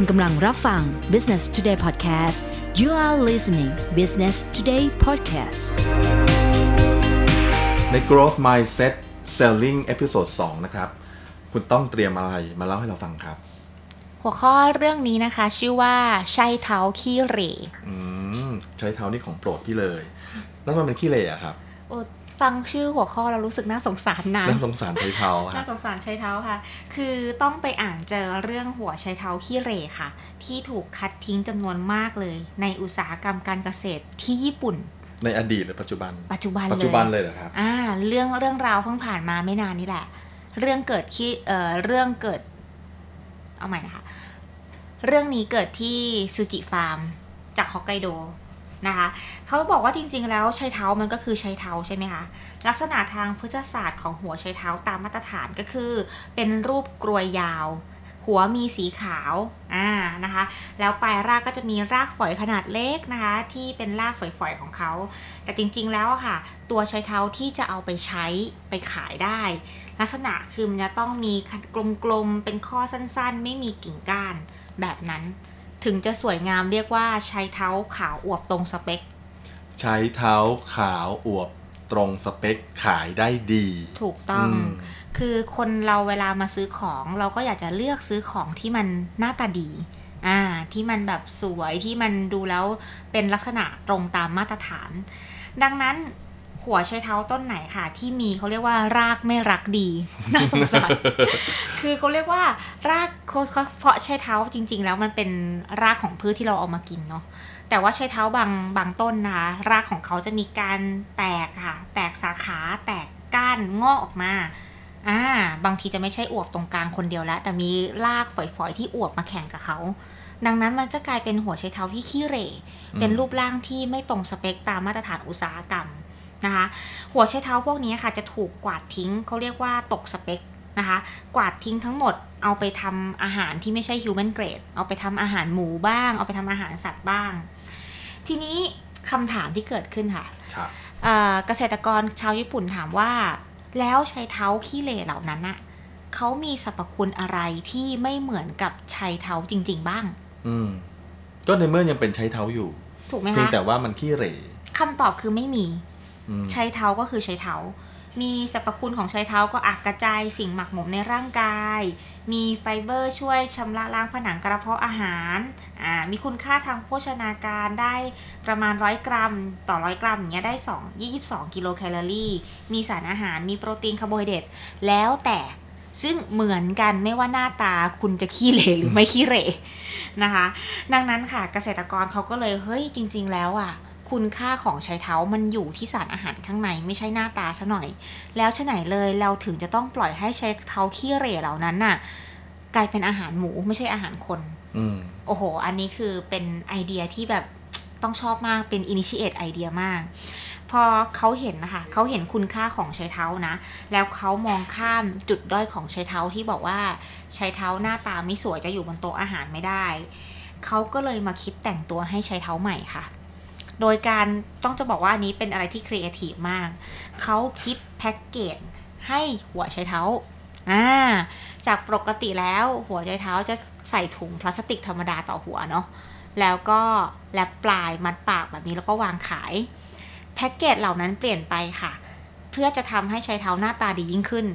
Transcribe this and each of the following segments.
คุณกำลังรับฟัง Business Today Podcast you are listening Business Today Podcast ใน Growth Mindset Selling Episode 2 นะครับ คุณต้องเตรียมอะไรมาเล่าให้เราฟังครับ หัวข้อเรื่องนี้นะคะ ชื่อว่าใช้เท้าขี้เหร่อืมใช้เท้านี่ของโปรดพี่เลย แล้วมันเป็นขี้เหร่อะครับโอ้ ฟังชื่อหัวข้อเรารู้สึกน่าสงสารนะน่าสงสารใช้เท้าครัน่าบสงสารใช้เท้าค่ะ คือต้องไปอ่านเจอเรื่องหัวใช้เท้าขี้เหร่ค่ะ ที่ถูกคัดทิ้งจำนวนมากเลย ในอุตสาหกรรมการเกษตรที่ญี่ปุ่น ในอดีตหรือปัจจุบัน ปัจจุบันเลยปัจจุบันเลยเหรอครับอ่าเรื่องเรื่องราวเพิ่งผ่านมาไม่นานนี่แหละ เรื่องเกิดที่เอ่อเรื่องเกิด เอาใหม่นะคะ เรื่องนี้เกิดที่ซูจิฟาร์ม จากฮอกไกโด นะคะเขาบอกว่าจริงๆ แล้วใช้เท้ามันก็คือใช้เท้าใช่ไหมคะลักษณะทางพฤกษศาสตร์ของหัวใช้เท้าตามมาตรฐานก็คือ เป็นรูปกรวยยาว หัวมีสีขาวอ่านะคะแล้วปลายรากก็จะมีรากฝอยขนาดเล็กนะคะ ที่เป็นรากฝอยๆของเขา แต่จริงๆแล้วค่ะ ตัวใช้เท้าที่จะเอาไปใช้ไปขายได้ ลักษณะคือมันจะต้องมีกลมๆเป็นข้อสั้นๆ ไม่มีกิ่งก้านแบบนั้น ถึงจะสวยงามเรียกว่าใช้เท้าขาวอวบตรงสเปค ใช้เท้าขาวอวบตรงสเปคขายได้ดี ถูกต้องอืมคือคนเราเวลามาซื้อของ เราก็อยากจะเลือกซื้อของที่มันหน้าตาดีอ่าที่มันแบบสวยที่มันดูแล้วเป็นลักษณะตรงตามมาตรฐาน ดังนั้น หัวใช้เท้าต้นไหนค่ะ ที่มีเขาเรียกว่ารากไม่รักดีน่าสงสารคือเขาเรียกว่ารากเขาเขาเพราะใช้เท้าจริง ๆ แล้วมันเป็นรากของพืชที่เราเอามากินเนาะแต่ว่าใช้เท้าบางบางต้นนะคะรากของเขาจะมีการแตกค่ะ แตกสาขาแตกก้านงอกออกมาอ่าบางทีจะไม่ใช่อวบตรงกลางคนเดียวแล้ว แต่มีรากฝอยๆที่อวบมาแข่งกับเขาดังนั้นมันจะกลายเป็นหัวใช้เท้าที่ขี้เหร่ เป็นรูปร่างที่ไม่ตรงสเปคตามมาตรฐานอุตสาหกรรม นะคะ หัวใช้เท้าพวกนี้ค่ะจะถูกกวาดทิ้งเขาเรียกว่าตกสเปคนะคะ กวาดทิ้งทั้งหมดเอาไปทำอาหารที่ไม่ใช่ human grade เอาไปทำอาหารหมูบ้าง เอาไปทำอาหารสัตว์บ้าง ทีนี้คำถามที่เกิดขึ้นค่ะครับเอ่อเกษตรกรชาวญี่ปุ่นถามว่า แล้วใช้เท้าขี้เหร่เหล่านั้นน่ะเขามีสรรพคุณอะไรที่ไม่เหมือนกับใช้เท้าจริง ๆ บ้าง อืม ก็ในเมื่อยังเป็นใช้เท้าอยู่ ถูกไหมเพียงคะแต่ว่ามันขี้เหร่คำตอบคือไม่มีอืม ใช้เท้าก็คือใช้เท้า มีสรรพคุณของใช้เท้าก็อักกระจายสิ่งหมักหมมในร่างกาย มีไฟเบอร์ช่วยชำระล้างผนังกระเพาะอาหารอ่ามีคุณค่าทางโภชนาการได้ประมาณ100กรัม ต่อ100กรัมอย่างเงี้ยได้2 22 กิโลแคลอรี่ มีสารอาหาร มีโปรตีนคาร์โบไฮเดรตแล้วแต่ซึ่งเหมือนกันไม่ว่าหน้าตาคุณจะขี้เหร่หรือไม่ขี้เหร่นะคะ ดังนั้นค่ะเกษตรกรเขาก็เลยเฮ้ยจริง ๆ แล้วอะ คุณค่าของใช้เท้ามันอยู่ที่สารอาหารข้างในไม่ใช่หน้าตาซะหน่อย แล้วฉะไหนเลยเราถึงจะต้องปล่อยให้ใช้เท้าขี้เหร่เหล่านั้นน่ะ กลายเป็นอาหารหมูไม่ใช่อาหารคนอืมโอ้โห อันนี้คือเป็นไอเดียที่แบบต้องชอบมากเป็น initiate ไอเดียมากพอเขาเห็นนะคะเขาเห็นคุณค่าของใช้เท้านะ แล้วเขามองข้ามจุดด้อยของใช้เท้าที่บอกว่าใช้เท้าหน้าตาไม่สวยจะอยู่บนโต๊ะอาหารไม่ได้ เขาก็เลยมาคิดแต่งตัวให้ใช้เท้าใหม่ค่ะ โดยการต้องจะบอกว่าอันนี้เป็นอะไรที่ครีเอทีฟมาก เขาคิดแพ็กเกจให้หัวใช้เท้าอ่าจากปกติแล้วหัวใจเท้าจะใส่ถุงพลาสติกธรรมดาต่อหัวเนาะแล้วก็แลบปลายมัดปากแบบนี้แล้วก็วางขายแพ็กเกจเหล่านั้นเปลี่ยนไปค่ะ เพื่อจะทำให้ใช้เท้าหน้าตาดียิ่งขึ้น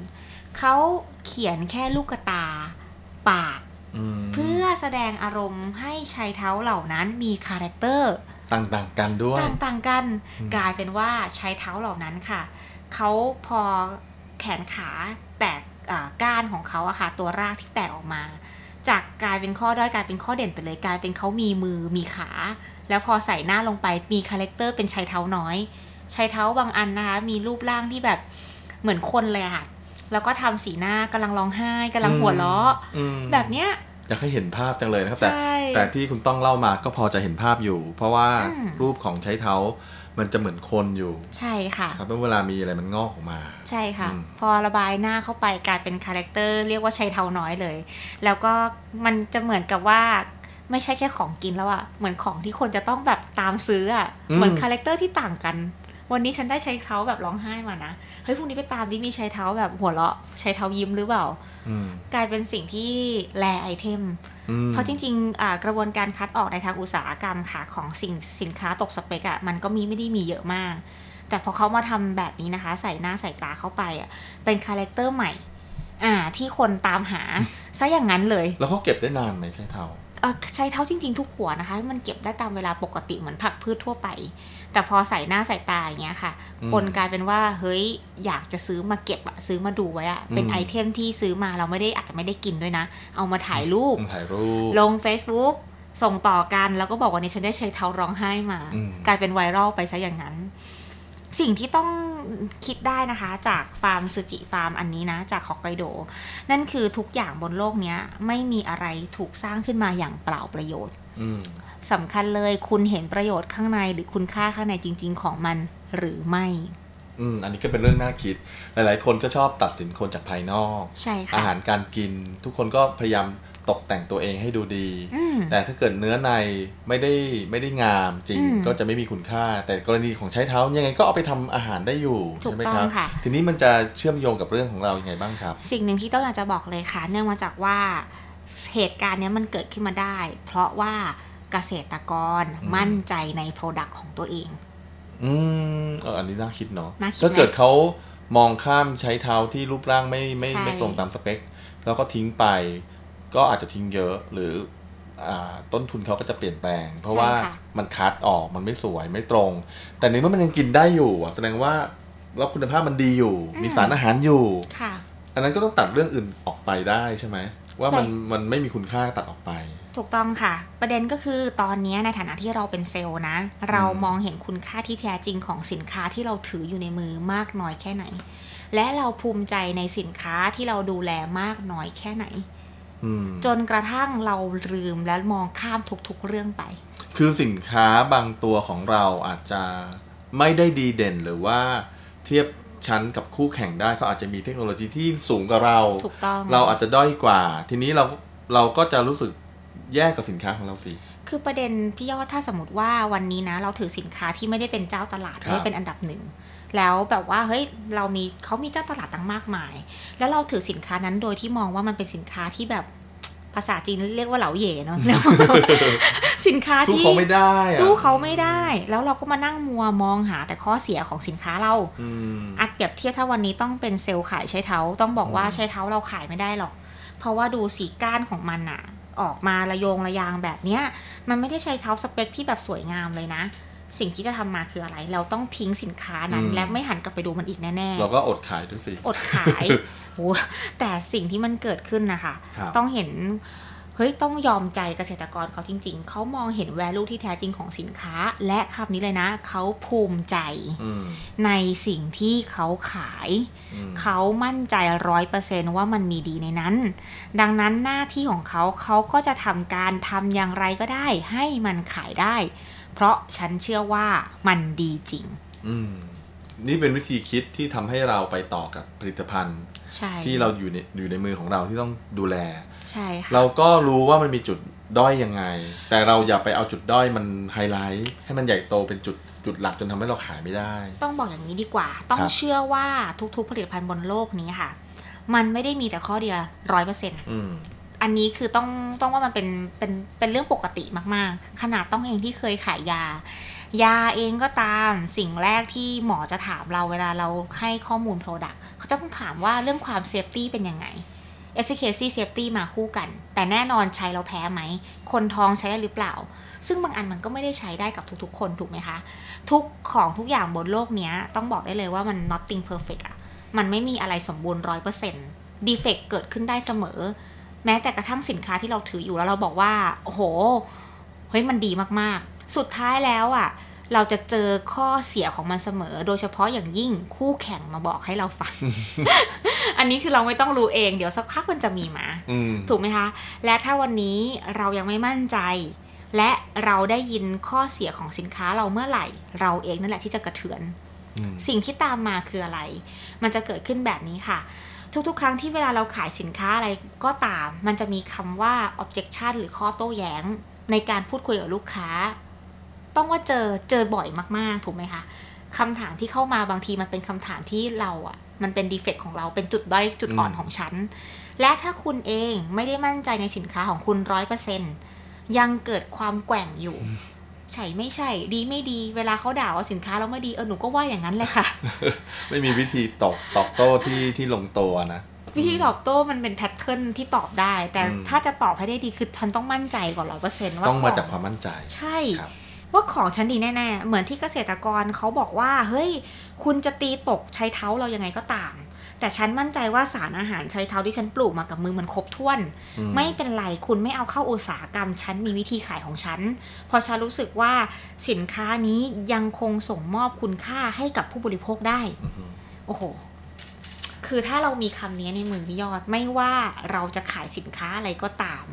เขาเขียนแค่ลูกตา ปาก เพื่อแสดงอารมณ์ให้ไชเท้าเหล่านั้นมี characterต่างๆกันด้วยต่างๆกันอืมกลายเป็นว่าไชเท้าเหล่านั้นค่ะเขาพอแขนขาแตกอ่าก้านของเขาอะค่ะตัวรากที่แตกออกมา จากกลายเป็นข้อด้อยกลายเป็นข้อเด่นไปเลยกลายเป็นเขามีมือมีขา แล้วพอใส่หน้าลงไปมี character เป็นไชเท้าน้อยไชเท้าบางอันนะคะมีรูปร่างที่แบบเหมือนคนเลยอะค่ะ แล้วก็ทำสีหน้ากำลังร้องไห้กำลังหัวเราะอืมแบบเนี้ยอยากให้เห็นภาพจังเลยนะครับแต่ใช่แต่ที่คุณต้องเล่ามาก็พอจะเห็นภาพอยู่ เพราะว่าอืมรูปของไชเท้ามันจะเหมือนคนอยู่ ใช่ค่ะครับเมื่อเวลามีอะไรมันงอกออกมา ใช่ค่ะอืมพอระบายหน้าเข้าไปกลายเป็น character เรียกว่าไชเท้าน้อยเลย แล้วก็มันจะเหมือนกับว่าไม่ใช่แค่ของกินแล้วอะเหมือนของที่คนจะต้องแบบตามซื้ออะเหมือน character ที่ต่างกัน วันนี้ฉันได้ไชเท้าแบบร้องไห้มานะ เฮ้ยพรุ่งนี้ไปตามดิมีไชเท้าแบบหัวเราะไชเท้ายิ้มหรือเปล่าอืมกลายเป็นสิ่งที่ rare item อืมเพราะจริงๆอ่ากระบวนการคัดออกในทางอุตสาหกรรมค่ะของสิ่งสินค้าตกสเปกอะค่ะมันก็มีไม่ได้มีเยอะมาก แต่พอเขามาทำแบบนี้นะคะ ใส่หน้าใส่ตาเข้าไปอะค่ะเป็น character ใหม่ อ่าที่คนตามหาซะอย่างนั้นเลย แล้วเขาเก็บได้นานไหมไชเท้าเอ่อ ไชเท้าจริง ๆ ทุกหัวนะคะ มันเก็บได้ตามเวลาปกติเหมือนผักพืชทั่วไป แต่พอใส่หน้าใส่ตาอย่างเงี้ยค่ะอืมคนกลายเป็นว่าเฮ้ยอยากจะซื้อมาเก็บอะซื้อมาดูไว้อะเป็นอืม item ที่ซื้อมาเราไม่ได้อาจจะไม่ได้กินด้วยนะ เอามาถ่ายรูปอืมถ่ายรูปลง Facebook ส่งต่อกันแล้วก็บอกวันนี้ฉันได้ไชเท้าร้องไห้มาอืมกลายเป็น viral ไปซะอย่างนั้น สิ่งที่ต้องคิดได้นะคะ จากฟาร์มซูจิฟาร์มอันนี้นะ จากฮอกไกโด นั่นคือทุกอย่างบนโลกเนี้ยไม่มีอะไรถูกสร้างขึ้นมาอย่างเปล่าประโยชน์อืมสำคัญเลยคุณเห็นประโยชน์ข้างในหรือคุณค่าข้างในจริง ๆ ของมันหรือไม่อืมอันนี้ก็เป็นเรื่องน่าคิด หลาย ๆ คนก็ชอบตัดสินคนจากภายนอก ใช่ค่ะอาหารการกิน ทุกคนก็พยายาม ตกแต่งตัวเองให้ดูดีอืมแต่ถ้าเกิดเนื้อในไม่ได้ไม่ได้งามจริงอืมก็จะไม่มีคุณค่า แต่กรณีของใช้เท้ายังไงก็เอาไปทำอาหารได้อยู่ถูกใช่ไหมต้องครับค่ะทีนี้มันจะเชื่อมโยงกับเรื่องของเรายัางไงบ้างครับ สิ่งหนึ่งที่ต้องอยากจะบอกเลยค่ะ เนื่องมาจากว่าเหตุการณ์เนี้ยมันเกิดขึ้นมาได้ เพราะว่าเกษตรกรอืมมั่นใจใน Product ของตัวเอง อืมเอออันนี้น่าคิดเนาะน่าคิดถ้าเกิดไหมเขามองข้ามใช้เท้าที่รูปร่างไม่ไม่ใช่ไม่ตรงตามสเปค แล้วก็ทิ้งไป ก็อาจจะทิ้งเยอะหรืออ่าต้นทุนเขาก็จะเปลี่ยนแปลง เพราะว่ามันคัดออกมันไม่สวยไม่ตรง แต่ในเมื่อมันยังกินได้อยู่อะแสดงว่าแล้วคุณภาพมันดีอยู่ มีสารอาหารอยู่ค่ะอันนั้นก็ต้องตัดเรื่องอื่นออกไปได้ใช่ไหมว่ามันใช่มันไม่มีคุณค่าตัดออกไป ถูกต้องค่ะ ประเด็นก็คือตอนนี้ในฐานะที่เราเป็นเซลล์นะ เรามองเห็นคุณค่าที่แท้จริงของสินค้าที่เราถืออยู่ในมือมากน้อยแค่ไหน และเราภูมิใจในสินค้าที่เราดูแลมากน้อยแค่ไหนอืม จนกระทั่งเราลืมและมองข้ามทุกๆเรื่องไป คือสินค้าบางตัวของเราอาจจะไม่ได้ดีเด่นหรือว่าเทียบชั้นกับคู่แข่งได้เขาอาจจะมีเทคโนโลยีที่สูงกว่าเราถูกต้องเราอาจจะด้อยกว่า ทีนี้เราเราก็จะรู้สึกแย่กับสินค้าของเราสิคือประเด็นพี่ยอดถ้าสมมติว่าวันนี้นะ เราถือสินค้าที่ไม่ได้เป็นเจ้าตลาดครับไม่ได้เป็นอันดับหนึ่ง แล้วแบบว่าเฮ้ยเรามีเขามีเจ้าตลาดตั้งมากมาย แล้วเราถือสินค้านั้นโดยที่มองว่ามันเป็นสินค้าที่แบบภาษาจีนเรียกว่าเหลาเหย่เนาะสินค้าสู้ที่เขาไม่ได้อะสู้เขาไม่ได้ แล้วเราก็มานั่งมัวมองหาแต่ข้อเสียของสินค้าเราอืมอัดเปรียบเทียบถ้าวันนี้ต้องเป็นเซลล์ขายใช้เท้าต้องบอกว่าอืมใช้เท้าเราขายไม่ได้หรอก เพราะว่าดูสีก้านของมันอะออกมาระโยงระยางแบบเนี้ย มันไม่ได้ใช้เท้าสเปคที่แบบสวยงามเลยนะ สิ่งที่จะทำมาคืออะไร เราต้องทิ้งสินค้านั้น และไม่หันกลับไปดูมันอีกแน่เราก็อดขายด้วยสิๆอดขายโหแต่สิ่งที่มันเกิดขึ้นนะคะครับต้องเห็นเฮ้ยต้องยอมใจเกษตรกรเขาจริง ๆ เขามองเห็น value ที่แท้จริงของสินค้า และคำนี้เลยนะ เขาภูมิใจอืมในสิ่งที่เขาขายอืมเขามั่นใจร้อยเปอร์เซนว่ามันมีดีในนั้น ดังนั้นหน้าที่ของเขาเขาก็จะทำการทำอย่างไรก็ได้ ให้มันขายได้ เพราะฉันเชื่อว่ามันดีจริง อืมนี่เป็นวิธีคิดที่ทำให้เราไปต่อกับผลิตภัณฑ์ใช่ที่เราอยู่ในอยู่ในมือของเราที่ต้องดูแล ใช่ค่ะเราก็รู้ว่ามันมีจุดด้อยยังไง แต่เราอย่าไปเอาจุดด้อยมันไฮไลท์ให้มันใหญ่โตเป็นจุดจุดหลักจนทำให้เราขายไม่ได้ ต้องบอกอย่างนี้ดีกว่า ต้องครับเชื่อว่าทุกๆผลิตภัณฑ์บนโลกนี้ค่ะ มันไม่ได้มีแต่ข้อเดียวร้อยเปอร์เซ็นต์ อันนี้คือต้องต้องว่ามันเป็นเป็นเป็นเรื่องปกติมากๆ ขนาดต้องเองที่เคยขายยา ยาเองก็ตามสิ่งแรกที่หมอจะถามเราเวลาเราให้ข้อมูล Product เขาจะต้องถามว่าเรื่องความ safety เป็นยังไง efficacy safety มาคู่กัน แต่แน่นอนใช้เราแพ้ไหม คนท้องใช้ได้หรือเปล่า ซึ่งบางอันมันก็ไม่ได้ใช้ได้กับทุกๆ คนถูกไหมคะ ทุกของทุกอย่างบนโลกนี้ต้องบอกได้เลยว่ามัน nothing perfect อะมันไม่มีอะไรสมบูรณ์ร้อยเปอร์เซ็นต์ defect เกิดขึ้นได้เสมอ แม้แต่กระทั่งสินค้าที่เราถืออยู่แล้วเราบอกว่าโอ้โหเฮ้ยมันดีมากๆ สุดท้ายแล้วอะเราจะเจอข้อเสียของมันเสมอ โดยเฉพาะอย่างยิ่งคู่แข่งมาบอกให้เราฟัง อันนี้คือเราไม่ต้องรู้เองเดี๋ยวสักพักมันจะมีมาอืมถูกไหมคะ และถ้าวันนี้เรายังไม่มั่นใจ และเราได้ยินข้อเสียของสินค้าเราเมื่อไหร่ เราเองนั่นแหละที่จะกระเทือนอืมสิ่งที่ตามมาคืออะไร มันจะเกิดขึ้นแบบนี้ค่ะ ทุกๆ ครั้งที่เวลาเราขายสินค้าอะไรก็ตาม มันจะมีคำว่า objection หรือข้อโต้แย้ง ในการพูดคุยกับลูกค้า ต้องว่าเจอเจอบ่อยมากๆ ถูกไหมคะคำถามที่เข้ามาบางทีมันเป็นคำถามที่เราอะ มันเป็นดีเฟกของเราเป็นจุดด้อยจุดอ่อนของฉัน และถ้าคุณเองไม่ได้มั่นใจในสินค้าของคุณร้อยเปอร์เซ็นยังเกิดความแกว่งอยู่ ใช่ไม่ใช่ ดีไม่ดีเวลาเขาด่าว่าสินค้าเราไม่ดีเออหนูก็ว่าอย่างนั้นเลยค่ะ ไม่มีวิธีตอบตอบโต้ที่ที่ลงตัวนะวิธีตอบโต้มันเป็นแพทเทิร์นที่ตอบได้ แต่อืมถ้าจะตอบให้ได้ดีคือฉันต้องมั่นใจก่อนร้อยเปอร์เซ็นต์ว่าต้องมาขจากความมั่นใจ ใช่ครับว่าของฉันดีแน่ๆ เหมือนที่เกษตรกรเขาบอกว่า เฮ้ย คุณจะตีตกใช้เท้าเรายังไงก็ตาม แต่ฉันมั่นใจว่าสารอาหารใช้เท้าที่ฉันปลูกมากับมือมันครบถ้วนอืมไม่เป็นไรคุณไม่เอาเข้าอุตสาหกรรม ฉันมีวิธีขายของฉันเพราะฉันรู้สึกว่าสินค้านี้ยังคงส่งมอบคุณค่าให้กับผู้บริโภคได้อือฮึโอ้โห คือถ้าเรามีคำนี้ในมือพี่ยอดไม่ว่าเราจะขายสินค้าอะไรก็ตาม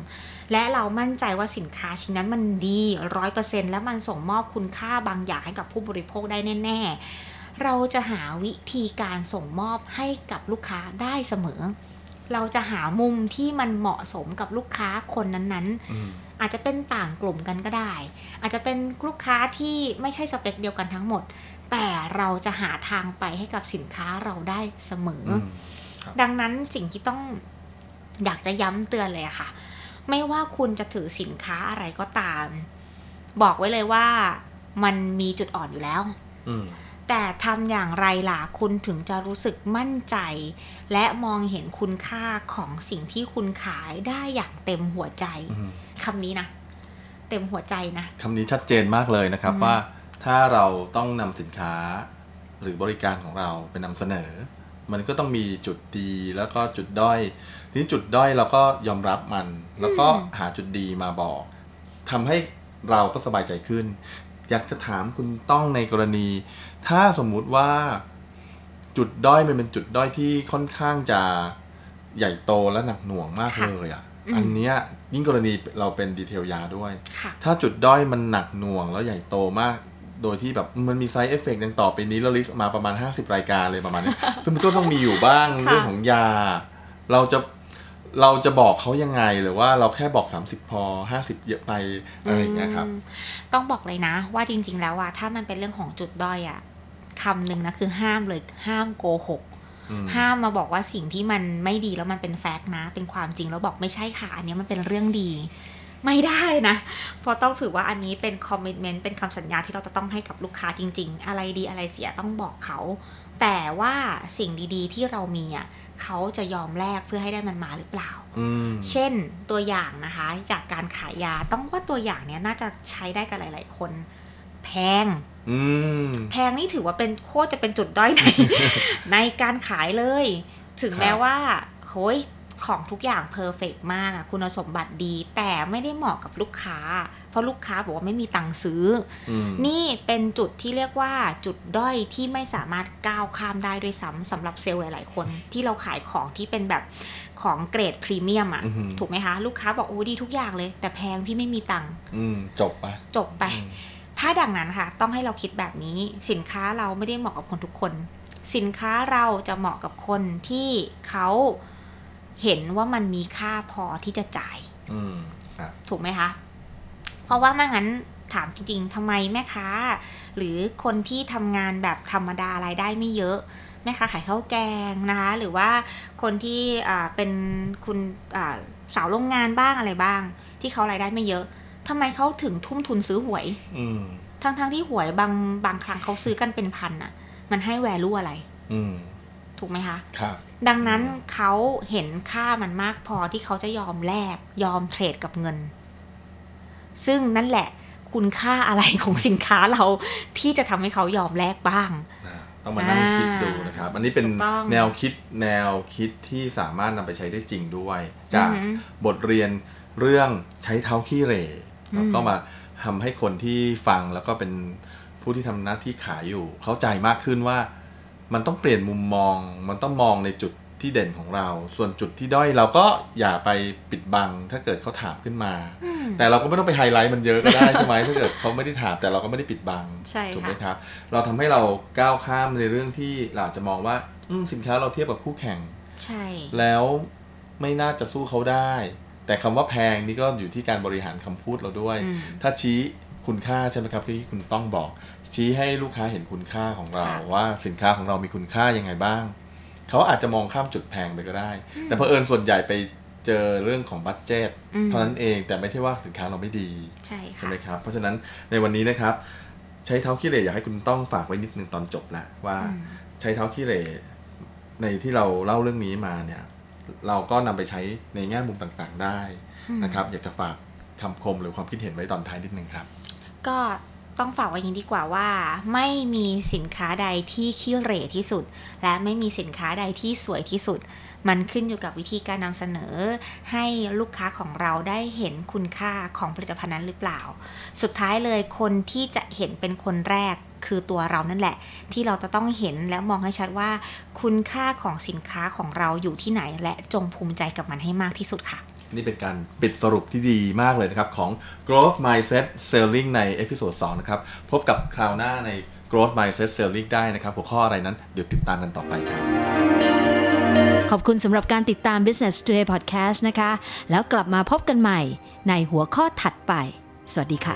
และเรามั่นใจว่าสินค้าชิ้นนั้นมันดีร้อยเปอร์เซ็นและมันส่งมอบคุณค่าบางอย่างให้กับผู้บริโภคได้แน่ ๆ เราจะหาวิธีการส่งมอบให้กับลูกค้าได้เสมอ เราจะหามุมที่มันเหมาะสมกับลูกค้าคนนั้นๆอืมอาจจะเป็นต่างกลุ่มกันก็ได้ อาจจะเป็นลูกค้าที่ไม่ใช่สเปคเดียวกันทั้งหมด แต่เราจะหาทางไปให้กับสินค้าเราได้เสมออือมครับดังนั้นสิ่งที่ต้องอยากจะย้ำเตือนเลยอะค่ะ ไม่ว่าคุณจะถือสินค้าอะไรก็ตาม บอกไว้เลยว่ามันมีจุดอ่อนอยู่แล้วอืม แต่ทำอย่างไรล่ะคุณถึงจะรู้สึกมั่นใจ และมองเห็นคุณค่าของสิ่งที่คุณขายได้อย่างเต็มหัวใจอืมคำนี้นะ เต็มหัวใจนะคำนี้ชัดเจนมากเลยนะครับอืมว่า ถ้าเราต้องนำสินค้า หรือบริการของเราไปนำเสนอ มันก็ต้องมีจุดดีแล้วก็จุดด้อยทีนี้จุดด้อยเราก็ยอมรับมัน แล้วก็หาจุดดีมาบอกทำให้เราก็สบายใจขึ้น อยากจะถามคุณต้องในกรณี ถ้าสมมุติว่าจุดด้อยมันเป็นจุดด้อยที่ค่อนข้างจะใหญ่โตและหนักหน่วงมากค่ะเลยอะอืมอันเนี้ยยิ่งกรณีเราเป็น detail ยาด้วยค่ะถ้าจุดด้อยมันหนักหน่วงแล้วใหญ่โตมาก โดยที่แบบมันมีไซ d ์เอฟเฟกต์อย่างต่อไปนี้เรา list มาประมาณ 50 รายการเลยประมาณนี้ ซึ่งมันก็ต้องมีอยู่บ้างค่ะเรื่องของยา เราจะ เราจะบอกเขายังไงหรือว่าเราแค่บอก 30 พอ 50 เยอะไปอะไรอย่างเงี้ยครับอืมต้องบอกเลยนะ ว่าจริง ๆ แล้วอะถ้ามันเป็นเรื่องของจุดด้อยอะคำหนึ่งนะคือห้ามเลยห้ามโกหกอืมห้ามมาบอกว่าสิ่งที่มันไม่ดีแล้วมันเป็น fact นะ เป็นความจริงแล้วบอกไม่ใช่ค่ะ อันนี้มันเป็นเรื่องดี ไม่ได้นะ เพราะต้องถือว่าอันนี้เป็น commitment เป็นคำสัญญาที่เราจะต้องให้กับลูกค้าจริง ๆ อะไรดีอะไรเสียต้องบอกเขา แต่ว่าสิ่งดีๆที่เรามีอะเขาจะยอมแลกเพื่อให้ได้มันมาหรือเปล่าอืมเช่นตัวอย่างนะคะจากการขายยาต้องว่าตัวอย่างเนี้ยน่าจะใช้ได้กับหลาย ๆ คนแพงอืมแพงนี่ถือว่าเป็นโคตรจะเป็นจุดด้อยในในการขายเลย ถึงครับแม้ว่าโฮ้ย ของทุกอย่างเพอร์เฟกมากอะคุณสมบัติดี แต่ไม่ได้เหมาะกับลูกค้า เพราะลูกค้าบอกว่าไม่มีตังค์ซื้ออืมนี่เป็นจุดที่เรียกว่าจุดด้อยที่ไม่สามารถก้าวข้ามได้ด้วยซ้ำสำหรับเซลล์หลาย ๆ คนที่เราขายของที่เป็นแบบของเกรดพรีเมียมอะอือหือถูกไหมคะ ลูกค้าบอกโอ้ดีทุกอย่างเลย แต่แพงพี่ไม่มีตังค์อืมจบไปจบไปอืมถ้าดังนั้นค่ะ ต้องให้เราคิดแบบนี้สินค้าเราไม่ได้เหมาะกับคนทุกคน สินค้าเราจะเหมาะกับคนที่เขา เห็นว่ามันมีค่าพอที่จะจ่ายอืมครับถูกไหมคะ เพราะว่าไม่งั้นถามจริงๆทำไมแม่ค้า หรือคนที่ทำงานแบบธรรมดารายได้ไม่เยอะ แม่ค้าขายข้าวแกงนะคะ หรือว่าคนที่อ่าเป็นคุณอ่าสาวโรงงานบ้างอะไรบ้าง ที่เขารายได้ไม่เยอะทำไมเขาถึงทุ่มทุนซื้อหวยอืมทั้งๆที่หวยบางบางครั้งเขาซื้อกันเป็นพันอะมันให้แวลูอะไร อืม ถูกไหมคะครับดังนั้นเขาเห็นค่ามันมากพอที่เขาจะยอมแลกยอมเทรดกับเงิน ซึ่งนั่นแหละคุณค่าอะไรของสินค้าเราที่จะทำให้เขายอมแลกบ้างอ่าต้องมานั่งคิดดูนะครับ อันนี้เป็นถูกต้องแนวคิดแนวคิดที่สามารถนำไปใช้ได้จริงด้วย จากอือหือบทเรียนเรื่องใช้เท้าขี้เหร่อืมแล้วก็มาทำให้คนที่ฟังแล้วก็เป็นผู้ที่ทำหน้าที่ขายอยู่ เข้าใจมากขึ้นว่า มันต้องเปลี่ยนมุมมอง มันต้องมองในจุดที่เด่นของเรา ส่วนจุดที่ด้อยเราก็อย่าไปปิดบัง ถ้าเกิดเขาถามขึ้นมาอืมแต่เราก็ไม่ต้องไปไฮไลท์มันเยอะก็ได้ใช่ไหมถ้าเกิดเขาไม่ได้ถามแต่เราก็ไม่ได้ปิดบังใช่ค่ะถูกไหมครับ เราทำให้เราก้าวข้ามในเรื่องที่เราอาจจะมองว่าอืมสินค้าเราเทียบกับคู่แข่ง ใช่ แล้วไม่น่าจะสู้เขาได้ แต่คำว่าแพงนี่ก็อยู่ที่การบริหารคำพูดเราด้วยอืมถ้าชี้คุณค่าใช่ไหมครับที่คุณต้องบอก ชี้ให้ลูกค้าเห็นคุณค่าของเราค่ะว่าสินค้าของเรามีคุณค่ายังไงบ้าง เขาอาจจะมองข้ามจุดแพงไปก็ได้ แต่เพอเอิญส่วนใหญ่ไปเจอเรื่องของบัตเจตอืมเท่านั้นเองแต่ไม่ใช่ว่าสินค้าเราไม่ดีใช่ใช่ค่ะไหมครับ เพราะฉะนั้นในวันนี้นะครับ ใช้เท้าขี้เหร่อยากให้คุณต้องฝากไว้นิดนึงตอนจบละว่าอืมใช้เท้าขี้เหร่ในที่เราเล่าเรื่องนี้มาเนี่ย เราก็นำไปใช้ในแง่มุมต่างๆได้นะครับ อยากจะฝากคำคมหรือความคิดเห็นไว้ตอนท้ายนิดนึงครับ ก็ ต้องฝากไว้อย่างนี้ดีกว่าว่า ไม่มีสินค้าใดที่ขี้เหร่ที่สุด และไม่มีสินค้าใดที่สวยที่สุด มันขึ้นอยู่กับวิธีการนำเสนอ ให้ลูกค้าของเราได้เห็นคุณค่าของผลิตภัณฑ์นั้นหรือเปล่า สุดท้ายเลยคนที่จะเห็นเป็นคนแรกคือตัวเรานั่นแหละ ที่เราจะต้องเห็นและมองให้ชัดว่า คุณค่าของสินค้าของเราอยู่ที่ไหน และจงภูมิใจกับมันให้มากที่สุดค่ะ นี่เป็นการปิดสรุปที่ดีมากเลยนะครับของ growth mindset selling ใน episode 2นะครับ พบกับคราวหน้าใน growth mindset selling ได้นะครับ หัวข้ออะไรนั้นเดี๋ยวติดตามกันต่อไปครับ ขอบคุณสำหรับการติดตาม Business Today Podcast นะคะ แล้วกลับมาพบกันใหม่ในหัวข้อถัดไป สวัสดีค่ะ